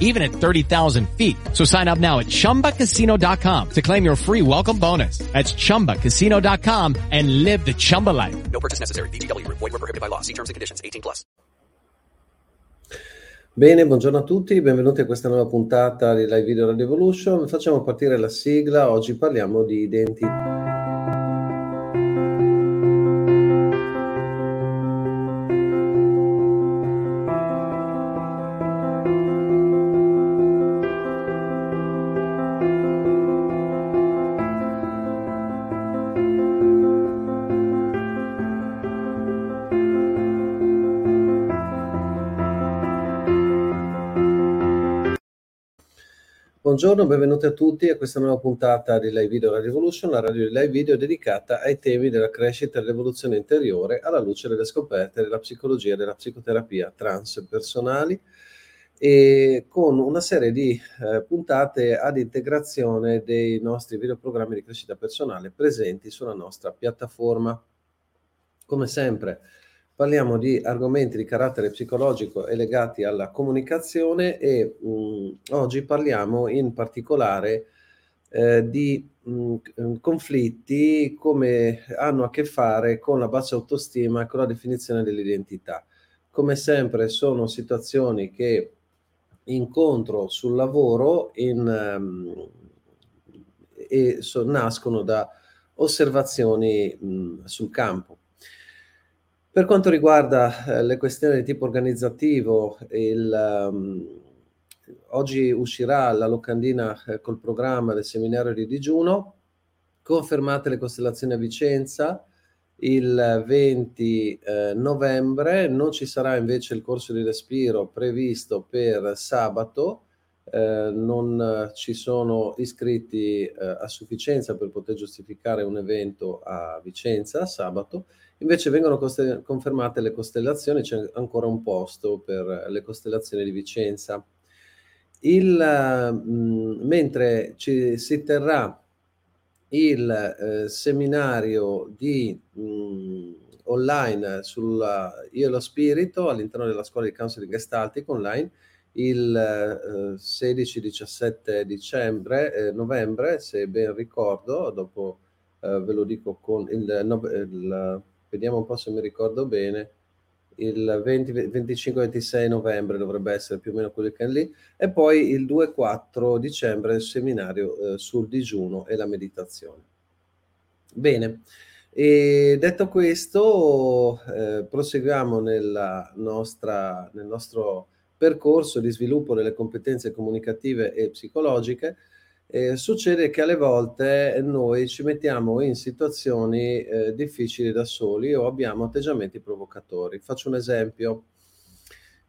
even at 30,000 feet. So sign up now at chumbacasino.com to claim your free welcome bonus. That's chumbacasino.com and live the Chumba life. No purchase necessary. Group. Void were prohibited by law. See terms and conditions. 18 plus. Bene, buongiorno a tutti, benvenuti a questa nuova puntata di Live Video Radio Evolution. Facciamo partire la sigla, oggi parliamo di identità. Buongiorno, benvenuti a tutti a questa nuova puntata di Live Video Radio Revolution, la radio di live video dedicata ai temi della crescita e dell'evoluzione interiore alla luce delle scoperte della psicologia e della psicoterapia transpersonali e con una serie di eh, puntate ad integrazione dei nostri videoprogrammi di crescita personale presenti sulla nostra piattaforma. Come sempre, parliamo di argomenti di carattere psicologico e legati alla comunicazione e mh, oggi parliamo in particolare eh, di mh, conflitti come hanno a che fare con la bassa autostima e con la definizione dell'identità. Come sempre sono situazioni che incontro sul lavoro in, um, e so, nascono da osservazioni mh, sul campo. Per quanto riguarda eh, le questioni di tipo organizzativo, il, um, oggi uscirà la locandina eh, col programma del seminario di digiuno, confermate le costellazioni a Vicenza il 20 eh, novembre, non ci sarà invece il corso di respiro previsto per sabato, eh, non ci sono iscritti eh, a sufficienza per poter giustificare un evento a Vicenza sabato Invece vengono coste- confermate le costellazioni, c'è ancora un posto per le costellazioni di Vicenza. Il, mh, mentre ci, si terrà il eh, seminario di, mh, online sulla Io e lo Spirito all'interno della scuola di counseling gestaltico online il eh, 16-17 dicembre, eh, novembre, se ben ricordo, dopo eh, ve lo dico con il, no, il vediamo un po' se mi ricordo bene, il 25-26 novembre dovrebbe essere più o meno quel weekend lì, e poi il 2-4 dicembre il seminario eh, sul digiuno e la meditazione. Bene, e detto questo, eh, proseguiamo nostra, nel nostro percorso di sviluppo delle competenze comunicative e psicologiche eh, succede che alle volte noi ci mettiamo in situazioni eh, difficili da soli o abbiamo atteggiamenti provocatori. Faccio un esempio.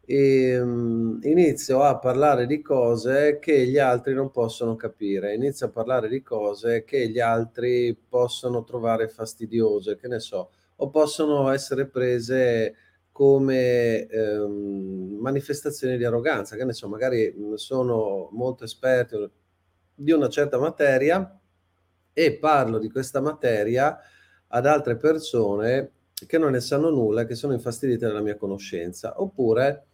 E, um, inizio a parlare di cose che gli altri non possono capire, inizio a parlare di cose che gli altri possono trovare fastidiose, che ne so, o possono essere prese come ehm, manifestazioni di arroganza, che ne so, magari sono molto esperti, di una certa materia e parlo di questa materia ad altre persone che non ne sanno nulla, che sono infastidite dalla mia conoscenza, oppure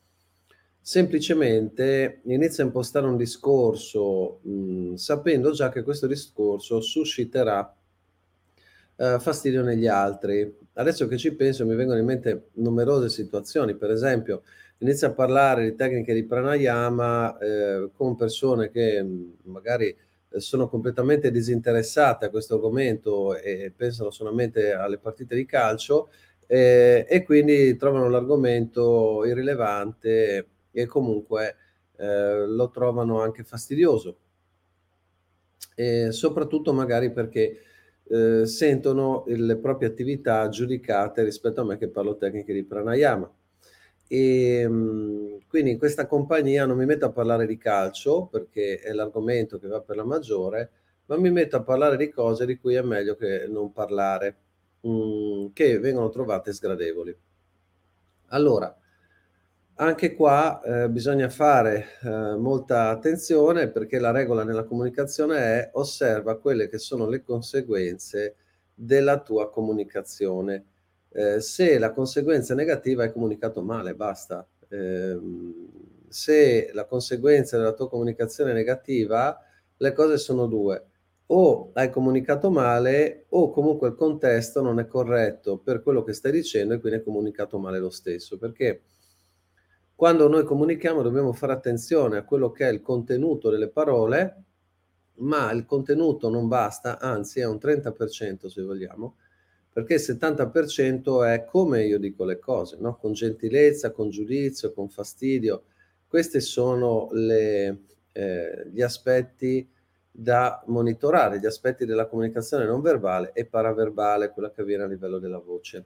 semplicemente inizio a impostare un discorso mh, sapendo già che questo discorso susciterà eh, fastidio negli altri. Adesso che ci penso mi vengono in mente numerose situazioni, per esempio inizia a parlare di tecniche di pranayama eh, con persone che mh, magari eh, sono completamente disinteressate a questo argomento e pensano solamente alle partite di calcio eh, e quindi trovano l'argomento irrilevante e comunque eh, lo trovano anche fastidioso. E soprattutto magari perché eh, sentono le proprie attività giudicate rispetto a me che parlo tecniche di pranayama. E ehm, quindi in questa compagnia non mi metto a parlare di calcio perché è l'argomento che va per la maggiore, ma mi metto a parlare di cose di cui è meglio che non parlare, mm, che vengono trovate sgradevoli. Allora, anche qua eh, bisogna fare eh, molta attenzione perché la regola nella comunicazione è osserva quelle che sono le conseguenze della tua comunicazione. Eh, se la conseguenza è negativa hai comunicato male, basta. Ehm, se la conseguenza della tua comunicazione è negativa, le cose sono due. O hai comunicato male o comunque il contesto non è corretto per quello che stai dicendo e quindi hai comunicato male lo stesso. Perché? Quando noi comunichiamo dobbiamo fare attenzione a quello che è il contenuto delle parole, ma il contenuto non basta, anzi è un 30% se vogliamo, perché il 70% è come io dico le cose, no? con gentilezza, con giudizio, con fastidio. Questi sono le, eh, gli aspetti da monitorare, gli aspetti della comunicazione non verbale e paraverbale, quella che avviene a livello della voce.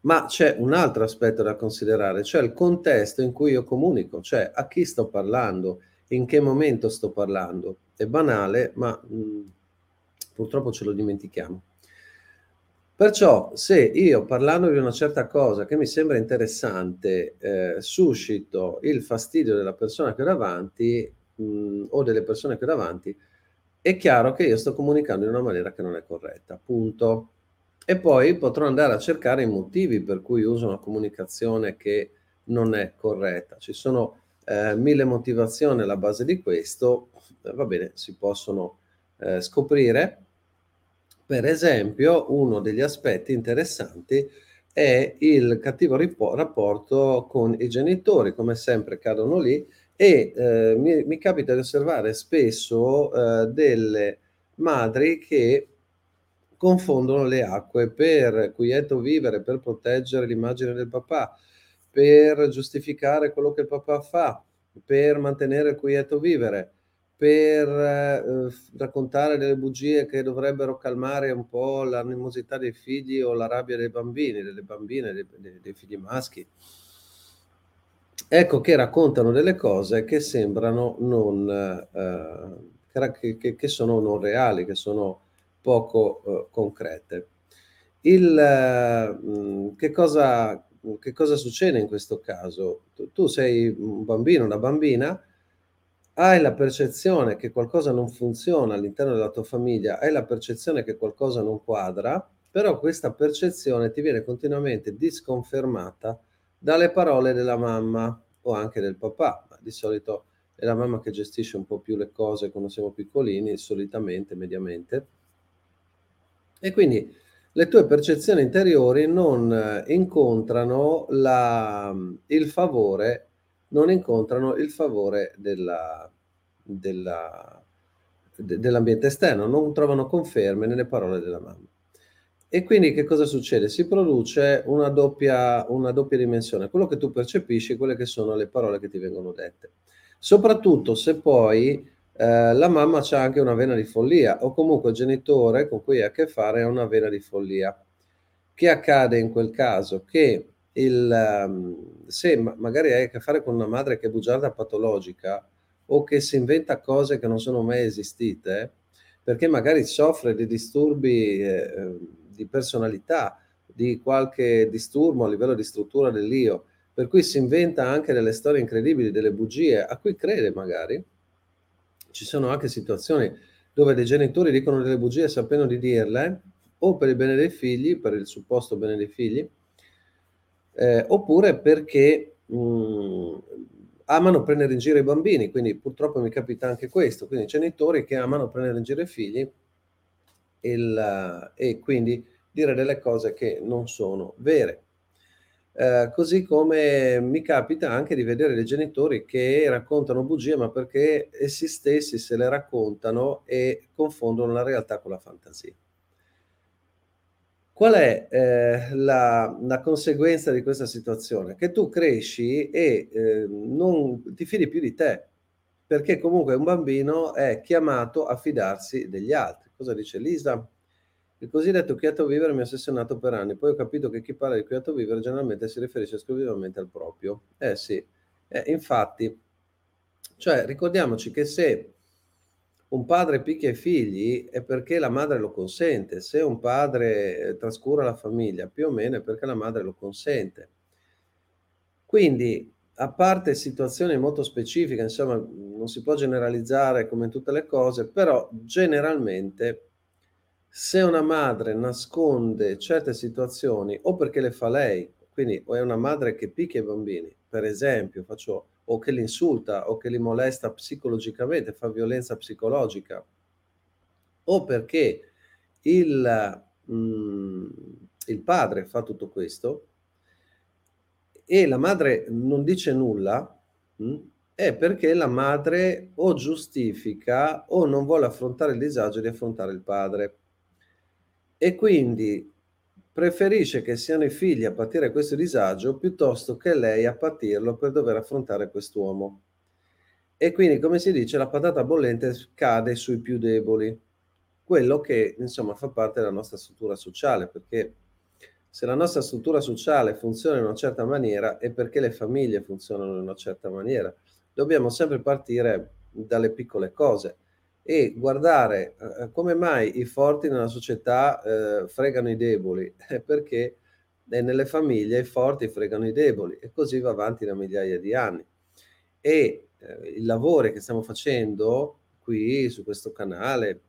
Ma c'è un altro aspetto da considerare, cioè il contesto in cui io comunico, cioè a chi sto parlando, in che momento sto parlando. È banale, ma mh, mm, purtroppo ce lo dimentichiamo. Perciò se io parlando di una certa cosa che mi sembra interessante eh, suscito il fastidio della persona che ho davanti mh, mm, o delle persone che ho davanti, è chiaro che io sto comunicando in una maniera che non è corretta, punto. E poi potrò andare a cercare i motivi per cui uso una comunicazione che non è corretta. Ci sono eh, mille motivazioni alla base di questo, va bene, si possono eh, scoprire. Per esempio, uno degli aspetti interessanti è il cattivo ripo- rapporto con i genitori, come sempre cadono lì, e eh, mi, mi, capita di osservare spesso eh, delle madri che confondono le acque per quieto vivere, per proteggere l'immagine del papà, per giustificare quello che il papà fa, per mantenere quieto vivere, per eh, raccontare delle bugie che dovrebbero calmare un po' l'animosità dei figli o la rabbia dei bambini, delle bambine, dei, dei, figli maschi. Ecco che raccontano delle cose che sembrano non, eh, che, che, che sono non reali, che sono poco eh, concrete. Il, eh, che, cosa, che cosa succede in questo caso? Tu sei un bambino, una bambina, hai la percezione che qualcosa non funziona all'interno della tua famiglia, hai la percezione che qualcosa non quadra, però questa percezione ti viene continuamente disconfermata dalle parole della mamma o anche del papà, ma di solito è la mamma che gestisce un po' più le cose quando siamo piccolini, solitamente, mediamente. E quindi le tue percezioni interiori non eh, incontrano la, il favore, non incontrano il favore della, della, de, dell'ambiente esterno, non trovano conferme nelle parole della mamma. E quindi che cosa succede? Si produce una doppia, una doppia dimensione, quello che tu percepisci e quelle che sono le parole che ti vengono dette. Soprattutto se poi eh, la mamma ha anche una vena di follia o comunque il genitore con cui hai a che fare ha una vena di follia. Che accade in quel caso? Che il, um, se magari hai a che fare con una madre che è bugiarda patologica o che si inventa cose che non sono mai esistite, perché magari soffre di disturbi eh, di personalità, di qualche disturbo a livello di struttura dell'io, per cui si inventa anche delle storie incredibili, delle bugie a cui crede magari, ci sono anche situazioni dove dei genitori dicono delle bugie sapendo di dirle, o per il bene dei figli, per il supposto bene dei figli, eh, oppure perché mh, mm, amano prendere in giro i bambini, quindi purtroppo mi capita anche questo, quindi genitori che amano prendere in giro i figli il, e quindi dire delle cose che non sono vere. Eh, così come mi capita anche di vedere dei genitori che raccontano bugie, ma perché essi stessi se le raccontano e confondono la realtà con la fantasia. Qual è eh, la, la, conseguenza di questa situazione? Che tu cresci e eh, non ti fidi più di te, perché comunque un bambino è chiamato a fidarsi degli altri. Cosa dice Lisa? Il cosiddetto quieto vivere mi ha ossessionato per anni, poi ho capito che chi parla di quieto vivere generalmente si riferisce esclusivamente al proprio. Eh sì, eh, infatti, cioè ricordiamoci che se un padre picchia i figli è perché la madre lo consente, se un padre eh, trascura la famiglia più o meno è perché la madre lo consente. Quindi, a parte situazioni molto specifiche, insomma, non si può generalizzare come in tutte le cose, però generalmente se una madre nasconde certe situazioni o perché le fa lei, quindi o è una madre che picchia i bambini, per esempio, faccio o che li insulta o che li molesta psicologicamente, fa violenza psicologica, o perché il, mm, il padre fa tutto questo e la madre non dice nulla, mm, è perché la madre o giustifica o non vuole affrontare il disagio di affrontare il padre. E quindi preferisce che siano i figli a patire questo disagio piuttosto che lei a patirlo per dover affrontare quest'uomo. E quindi, come si dice, la patata bollente cade sui più deboli, quello che insomma fa parte della nostra struttura sociale, perché se la nostra struttura sociale funziona in una certa maniera è perché le famiglie funzionano in una certa maniera. Dobbiamo sempre partire dalle piccole cose e guardare eh, come mai i forti nella società eh, fregano i deboli, perché nelle famiglie i forti fregano i deboli e così va avanti da migliaia di anni. E eh, i lavori che stiamo facendo qui su questo canale,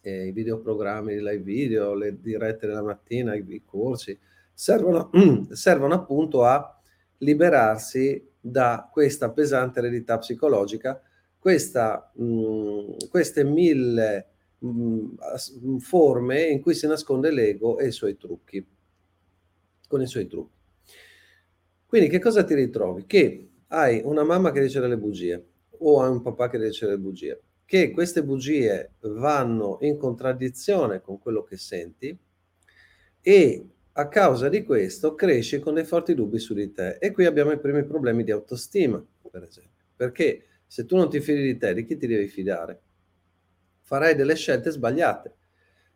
eh, i videoprogrammi, i live video, le dirette della mattina, i, i corsi, servono, servono appunto a liberarsi da questa pesante eredità psicologica questa, mh, queste mille mh, forme in cui si nasconde l'ego e i suoi trucchi, con i suoi trucchi. Quindi che cosa ti ritrovi? Che hai una mamma che dice delle bugie o hai un papà che dice delle bugie, che queste bugie vanno in contraddizione con quello che senti e a causa di questo cresci con dei forti dubbi su di te. E qui abbiamo i primi problemi di autostima, per esempio, perché se tu non ti fidi di te, di chi ti devi fidare? Farai delle scelte sbagliate.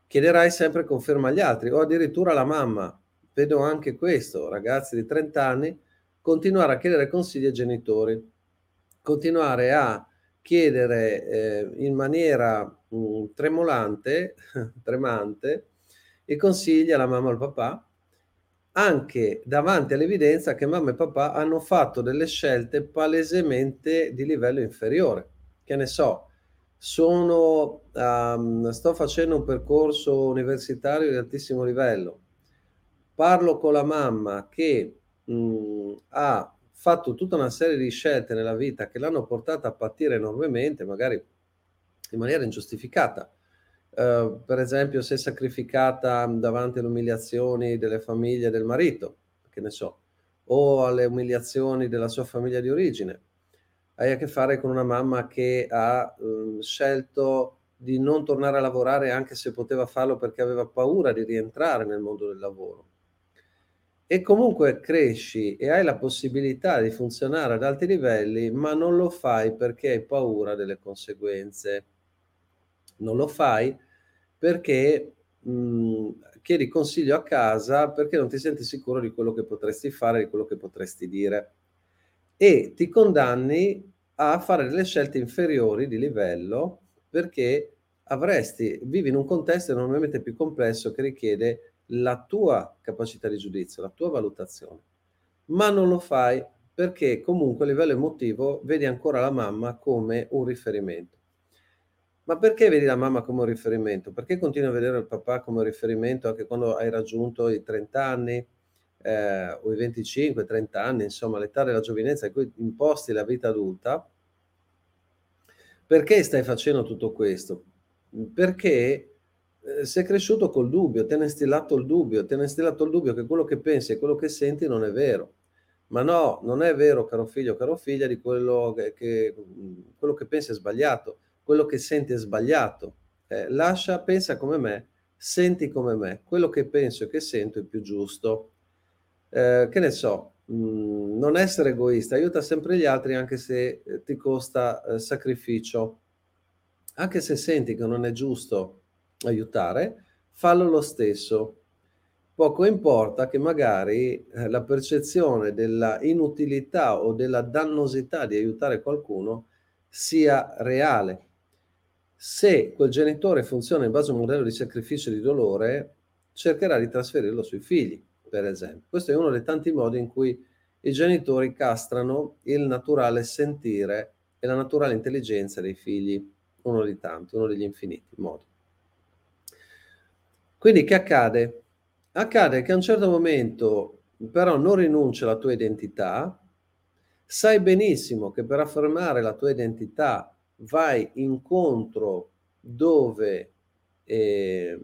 Chiederai sempre conferma agli altri o addirittura alla mamma. Vedo anche questo, ragazzi di 30 anni, continuare a chiedere consigli ai genitori, continuare a chiedere eh, in maniera mh, mm, tremolante, tremante, i consigli alla mamma o al papà anche davanti all'evidenza che mamma e papà hanno fatto delle scelte palesemente di livello inferiore. Che ne so, sono, um, sto facendo un percorso universitario di altissimo livello, parlo con la mamma che mh, ha fatto tutta una serie di scelte nella vita che l'hanno portata a patire enormemente, magari in maniera ingiustificata Uh, per esempio, si è sacrificata davanti alle umiliazioni delle famiglie del marito, che ne so, o alle umiliazioni della sua famiglia di origine. Hai a che fare con una mamma che ha um, scelto di non tornare a lavorare anche se poteva farlo perché aveva paura di rientrare nel mondo del lavoro. E comunque cresci e hai la possibilità di funzionare ad alti livelli, ma non lo fai perché hai paura delle conseguenze. Non lo fai perché mh, mhmm, chiedi consiglio a casa perché non ti senti sicuro di quello che potresti fare, di quello che potresti dire e ti condanni a fare delle scelte inferiori di livello perché avresti, vivi in un contesto enormemente più complesso che richiede la tua capacità di giudizio, la tua valutazione, ma non lo fai perché comunque a livello emotivo vedi ancora la mamma come un riferimento. Ma perché vedi la mamma come un riferimento? Perché continui a vedere il papà come un riferimento anche quando hai raggiunto i 30 anni eh, o i 25, 30 anni, insomma l'età della giovinezza in cui imposti la vita adulta? Perché stai facendo tutto questo? Perché eh, sei cresciuto col dubbio, ti hanno instillato il dubbio, ti hanno instillato il dubbio che quello che pensi e quello che senti non è vero. Ma no, non è vero, caro figlio, caro figlia, di quello che, che, quello che pensi è sbagliato quello che senti è sbagliato. Eh, lascia, pensa come me, senti come me, quello che penso e che sento è più giusto. Eh, che ne so, mh, mm, non essere egoista, aiuta sempre gli altri anche se eh, ti costa eh, sacrificio. Anche se senti che non è giusto aiutare, fallo lo stesso. Poco importa che magari eh, la percezione della inutilità o della dannosità di aiutare qualcuno sia reale. Se quel genitore funziona in base a un modello di sacrificio e di dolore, cercherà di trasferirlo sui figli, per esempio. Questo è uno dei tanti modi in cui i genitori castrano il naturale sentire e la naturale intelligenza dei figli, uno di tanti, uno degli infiniti modi. Quindi che accade? Accade che a un certo momento però non rinuncia alla tua identità, sai benissimo che per affermare la tua identità vai incontro dove eh,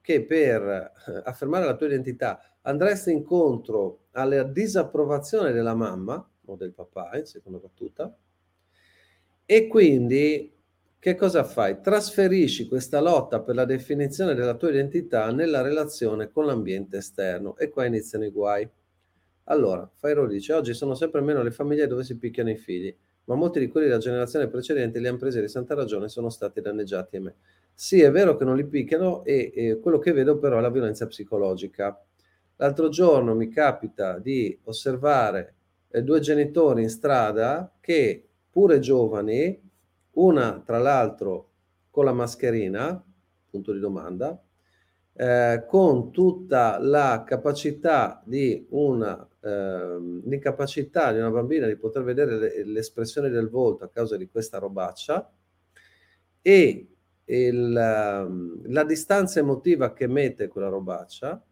che per affermare la tua identità andresti incontro alla disapprovazione della mamma o del papà, in seconda battuta, e quindi che cosa fai? Trasferisci questa lotta per la definizione della tua identità nella relazione con l'ambiente esterno e qua iniziano i guai. Allora, Fairo dice, oggi sono sempre meno le famiglie dove si picchiano i figli ma molti di quelli della generazione precedente li hanno presi di santa ragione e sono stati danneggiati a me. Sì, è vero che non li picchiano e, e quello che vedo però è la violenza psicologica. L'altro giorno mi capita di osservare eh, due genitori in strada che, pure giovani, una tra l'altro con la mascherina, punto di domanda, eh, con tutta la capacità di una eh, l'incapacità di una bambina di poter vedere le, l'espressione del volto a causa di questa robaccia e il, la distanza emotiva che mette quella robaccia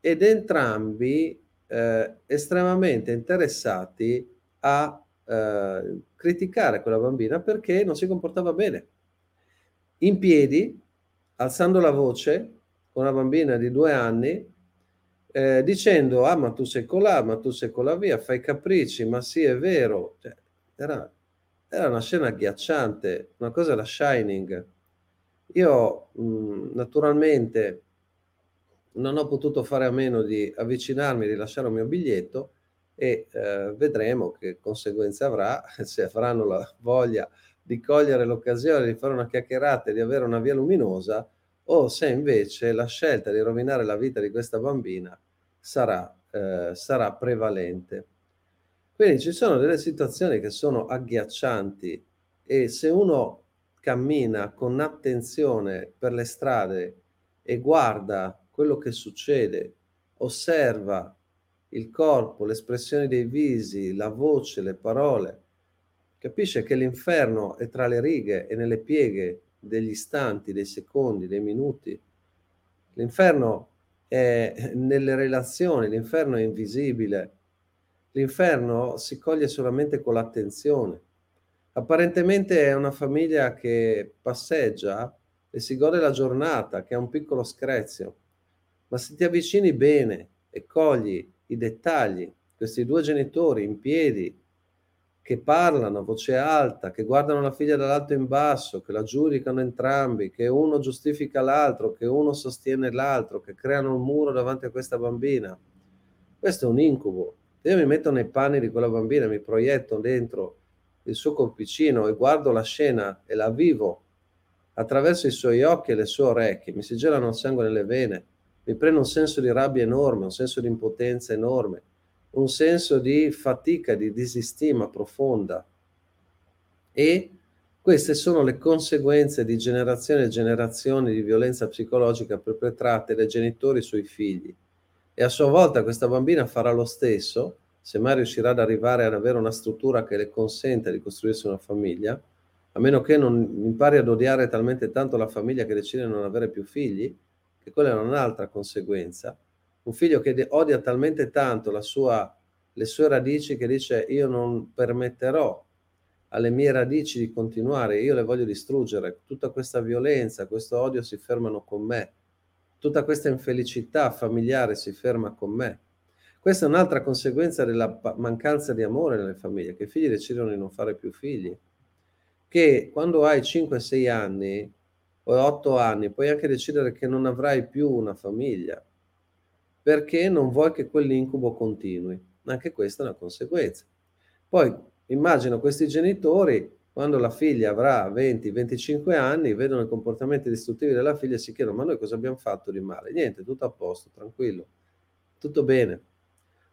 ed entrambi eh, estremamente interessati a eh, criticare quella bambina perché non si comportava bene. In piedi, alzando la voce, con una bambina di due anni, eh, dicendo ah ma tu sei colà, ma tu sei colà via, fai capricci, ma sì è vero. Cioè, era, era, una scena agghiacciante, una cosa da Shining. Io mh, naturalmente non ho potuto fare a meno di avvicinarmi, di lasciare il mio biglietto e eh, vedremo che conseguenze avrà, se avranno la voglia di cogliere l'occasione di fare una chiacchierata e di avere una via luminosa o se invece la scelta di rovinare la vita di questa bambina sarà, eh, sarà prevalente. Quindi ci sono delle situazioni che sono agghiaccianti e se uno cammina con attenzione per le strade e guarda quello che succede, osserva il corpo, le espressioni dei visi, la voce, le parole, capisce che l'inferno è tra le righe e nelle pieghe degli istanti, dei secondi, dei minuti. L'inferno è nelle relazioni, l'inferno è invisibile. L'inferno si coglie solamente con l'attenzione. Apparentemente è una famiglia che passeggia e si gode la giornata, che ha un piccolo screzio. Ma se ti avvicini bene e cogli i dettagli, questi due genitori in piedi che parlano a voce alta, che guardano la figlia dall'alto in basso, che la giudicano entrambi, che uno giustifica l'altro, che uno sostiene l'altro, che creano un muro davanti a questa bambina. Questo è un incubo. Io mi metto nei panni di quella bambina, mi proietto dentro il suo corpicino e guardo la scena e la vivo attraverso i suoi occhi e le sue orecchie, mi si gelano il sangue nelle vene, mi prende un senso di rabbia enorme, un senso di impotenza enorme un senso di fatica, di disistima profonda. E queste sono le conseguenze di generazioni e generazioni di violenza psicologica perpetrate dai genitori sui figli. E a sua volta questa bambina farà lo stesso, se mai riuscirà ad arrivare ad avere una struttura che le consenta di costruirsi una famiglia, a meno che non impari ad odiare talmente tanto la famiglia che decide di non avere più figli, che quella è un'altra conseguenza un figlio che odia talmente tanto sua, le sue radici che dice io non permetterò alle mie radici di continuare, io le voglio distruggere, tutta questa violenza, questo odio si fermano con me, tutta questa infelicità familiare si ferma con me. Questa è un'altra conseguenza della mancanza di amore nelle famiglie, che i figli decidono di non fare più figli, che quando hai 5-6 anni o otto anni, puoi anche decidere che non avrai più una famiglia perché non vuoi che quell'incubo continui. Anche questa è una conseguenza. Poi immagino questi genitori, quando la figlia avrà 20-25 anni, vedono i comportamenti distruttivi della figlia e si chiedono: ma noi cosa abbiamo fatto di male? Niente, tutto a posto, tranquillo, tutto bene.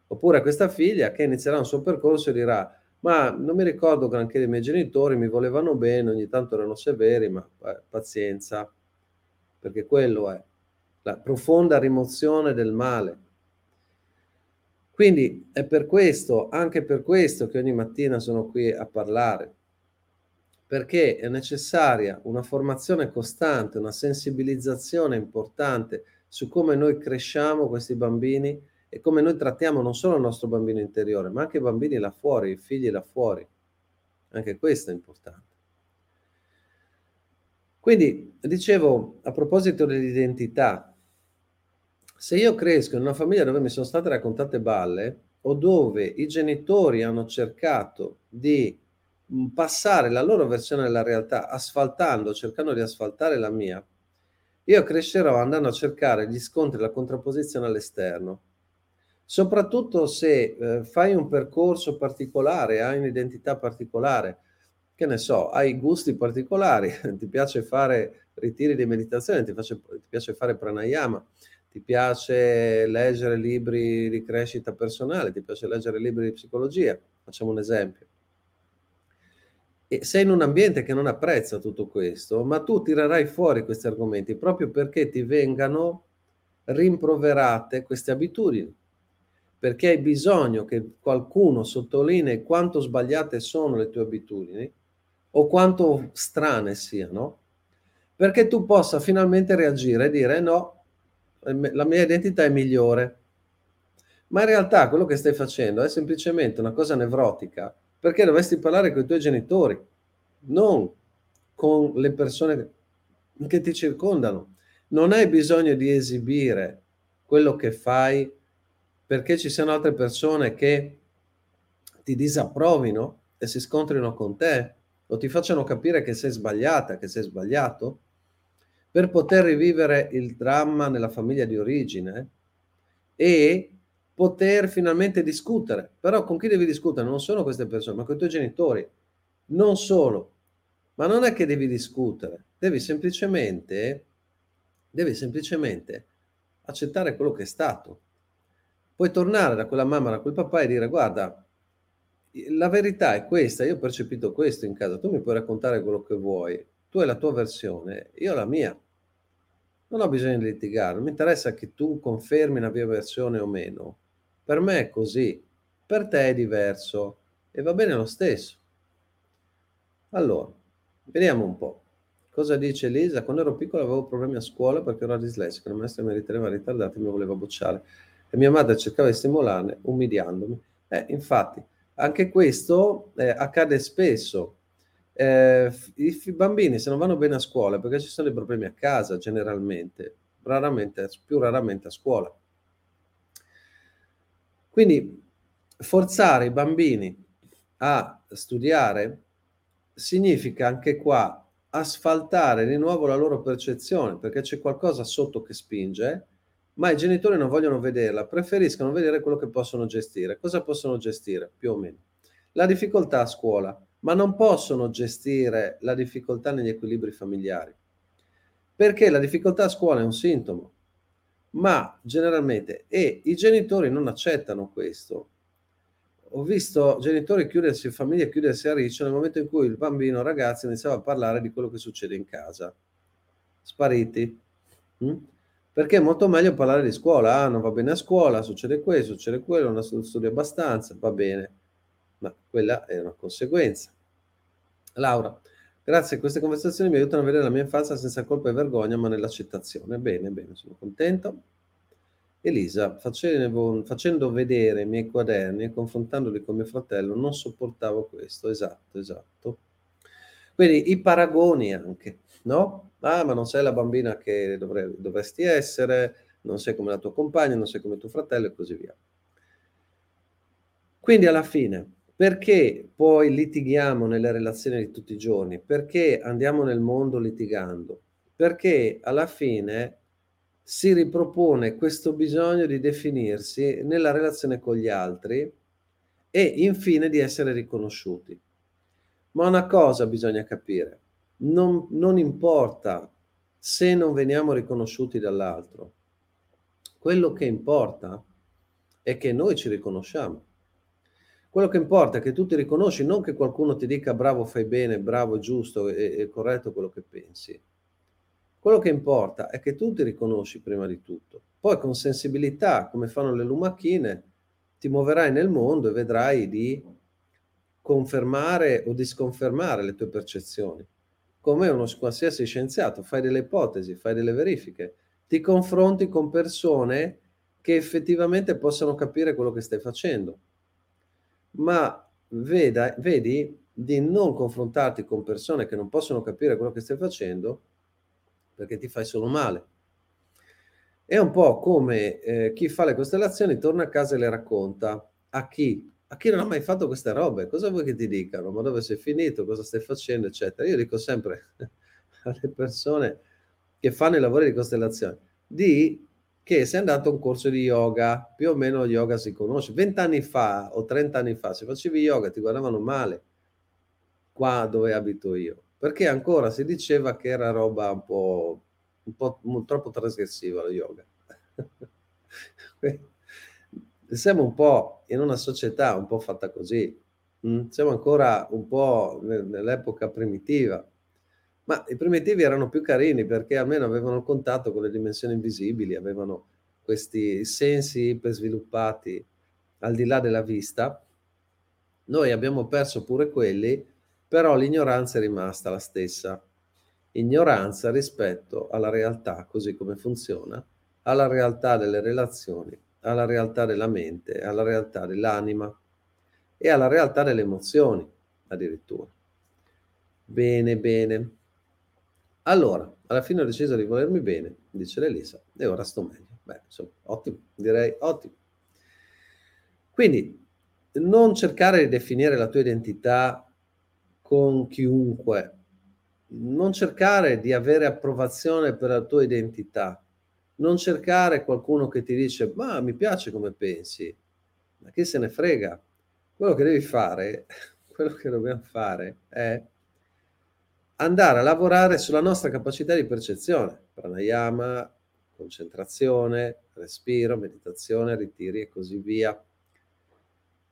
Oppure questa figlia che inizierà un suo percorso dirà: ma non mi ricordo granché dei miei genitori, mi volevano bene, ogni tanto erano severi, ma eh, pazienza, perché quello è la profonda rimozione del male. Quindi è per questo, anche per questo che ogni mattina sono qui a parlare, perché è necessaria una formazione costante, una sensibilizzazione importante su come noi cresciamo questi bambini e come noi trattiamo non solo il nostro bambino interiore, ma anche i bambini là fuori, i figli là fuori. Anche questo è importante. Quindi, dicevo, a proposito dell'identità, se io cresco in una famiglia dove mi sono state raccontate balle o dove i genitori hanno cercato di mm, passare la loro versione della realtà asfaltando, cercando di asfaltare la mia, io crescerò andando a cercare gli scontri, la contrapposizione all'esterno. Soprattutto se eh, fai un percorso particolare, hai un'identità particolare, che ne so, hai gusti particolari, ti piace fare ritiri di meditazione, ti, face, ti piace fare pranayama, ti piace leggere libri di crescita personale, ti piace leggere libri di psicologia, facciamo un esempio. E sei in un ambiente che non apprezza tutto questo, ma tu tirerai fuori questi argomenti proprio perché ti vengano rimproverate queste abitudini, perché hai bisogno che qualcuno sottolinei quanto sbagliate sono le tue abitudini o quanto strane siano, perché tu possa finalmente reagire e dire no, la mia identità è migliore. Ma in realtà quello che stai facendo è semplicemente una cosa nevrotica, perché dovresti parlare con i tuoi genitori, non con le persone che ti circondano. Non hai bisogno di esibire quello che fai perché ci siano altre persone che ti disapprovino e si scontrino con te o ti facciano capire che sei sbagliata, che sei sbagliato per poter rivivere il dramma nella famiglia di origine e poter finalmente discutere. Però con chi devi discutere? Non sono queste persone, ma con i tuoi genitori. Non solo. Ma non è che devi discutere, devi semplicemente, devi semplicemente accettare quello che è stato. Puoi tornare da quella mamma, da quel papà e dire guarda, la verità è questa, io ho percepito questo in casa, tu mi puoi raccontare quello che vuoi, tu hai la tua versione, io la mia. Non ho bisogno di litigare, non mi interessa che tu confermi la mia versione o meno. Per me è così, per te è diverso e va bene lo stesso. Allora, vediamo un po'. Cosa dice Elisa? Quando ero piccola avevo problemi a scuola perché ero dislessica, la maestra mi riteneva ritardata e mi voleva bocciare. E mia madre cercava di stimolarmi umiliandomi. Eh, infatti, anche questo eh, accade spesso eh, i bambini se non vanno bene a scuola perché ci sono dei problemi a casa generalmente, raramente, più raramente a scuola. Quindi forzare i bambini a studiare significa anche qua asfaltare di nuovo la loro percezione perché c'è qualcosa sotto che spinge, ma i genitori non vogliono vederla, preferiscono vedere quello che possono gestire. Cosa possono gestire più o meno? La difficoltà a scuola ma non possono gestire la difficoltà negli equilibri familiari. Perché la difficoltà a scuola è un sintomo, ma generalmente, e i genitori non accettano questo. Ho visto genitori chiudersi, famiglie chiudersi a riccio nel momento in cui il bambino, ragazzo, iniziava a parlare di quello che succede in casa. Spariti. Mm? Perché è molto meglio parlare di scuola. Ah, non va bene a scuola, succede questo, succede quello, non studio abbastanza, va bene. Ma quella è una conseguenza. Laura, grazie, queste conversazioni mi aiutano a vedere la mia infanzia senza colpa e vergogna, ma nell'accettazione. Bene, bene, sono contento. Elisa, facevo, facendo vedere i miei quaderni e confrontandoli con mio fratello, non sopportavo questo. Esatto, esatto. Quindi i paragoni anche, no? Ah, ma non sei la bambina che dovre, dovresti essere, non sei come la tua compagna, non sei come tuo fratello e così via. Quindi alla fine, perché poi litighiamo nelle relazioni di tutti i giorni? Perché andiamo nel mondo litigando? perché alla fine si ripropone questo bisogno di definirsi nella relazione con gli altri e infine di essere riconosciuti. Ma una cosa bisogna capire, non, non importa se non veniamo riconosciuti dall'altro, quello che importa è che noi ci riconosciamo. Quello che importa è che tu ti riconosci, non che qualcuno ti dica bravo, fai bene, bravo, giusto e, corretto quello che pensi. Quello che importa è che tu ti riconosci prima di tutto. Poi con sensibilità, come fanno le lumachine, ti muoverai nel mondo e vedrai di confermare o di sconfermare le tue percezioni. Come uno qualsiasi scienziato, fai delle ipotesi, fai delle verifiche, ti confronti con persone che effettivamente possano capire quello che stai facendo. Ma veda, vedi di non confrontarti con persone che non possono capire quello che stai facendo perché ti fai solo male. È un po' come eh, chi fa le costellazioni torna a casa e le racconta a chi? A chi non ha mai fatto queste robe, cosa vuoi che ti dicano? Ma dove sei finito? Cosa stai facendo? Eccetera. Io dico sempre alle persone che fanno i lavori di costellazione, di che sei andato a un corso di yoga, più o meno yoga si conosce. Vent'anni fa o trent'anni fa, se facevi yoga ti guardavano male qua dove abito io perché ancora si diceva che era roba un po', un po', un po troppo trasgressiva lo yoga. Siamo un po' in una società un po' fatta così, mm? siamo ancora un po' nell'epoca primitiva, ma i primitivi erano più carini perché almeno avevano contatto con le dimensioni invisibili, avevano questi sensi iper sviluppati al di là della vista. Noi abbiamo perso pure quelli però l'ignoranza è rimasta la stessa. Ignoranza rispetto alla realtà così come funziona, alla realtà delle relazioni, alla realtà della mente, alla realtà dell'anima e alla realtà delle emozioni addirittura. Bene, bene. Allora, alla fine ho deciso di volermi bene, dice l'Elisa, e ora sto meglio. Beh, insomma, ottimo, direi ottimo. Quindi, non cercare di definire la tua identità con chiunque. Non cercare di avere approvazione per la tua identità. Non cercare qualcuno che ti dice, ma mi piace come pensi. Ma chi se ne frega? Quello che devi fare, quello che dobbiamo fare è andare a lavorare sulla nostra capacità di percezione. Pranayama, concentrazione, respiro, meditazione, ritiri e così via.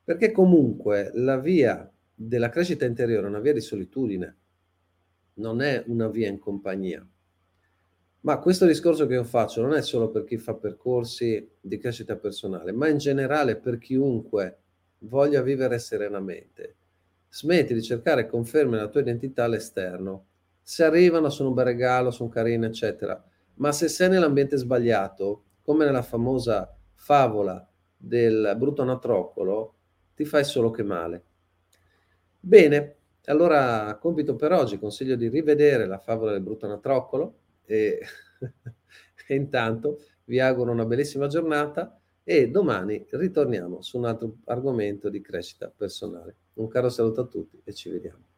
Perché comunque la via della crescita interiore è una via di solitudine, non è una via in compagnia. Ma questo discorso che io faccio non è solo per chi fa percorsi di crescita personale, ma in generale per chiunque voglia vivere serenamente. Smetti di cercare conferme nella tua identità all'esterno. Se arrivano sono un bel regalo, sono carine, eccetera. Ma se sei nell'ambiente sbagliato, come nella famosa favola del brutto anatroccolo, ti fai solo che male. Bene, allora compito per oggi, consiglio di rivedere la favola del brutto anatroccolo e, e intanto vi auguro una bellissima giornata e domani ritorniamo su un altro argomento di crescita personale. Un caro saluto a tutti e ci vediamo.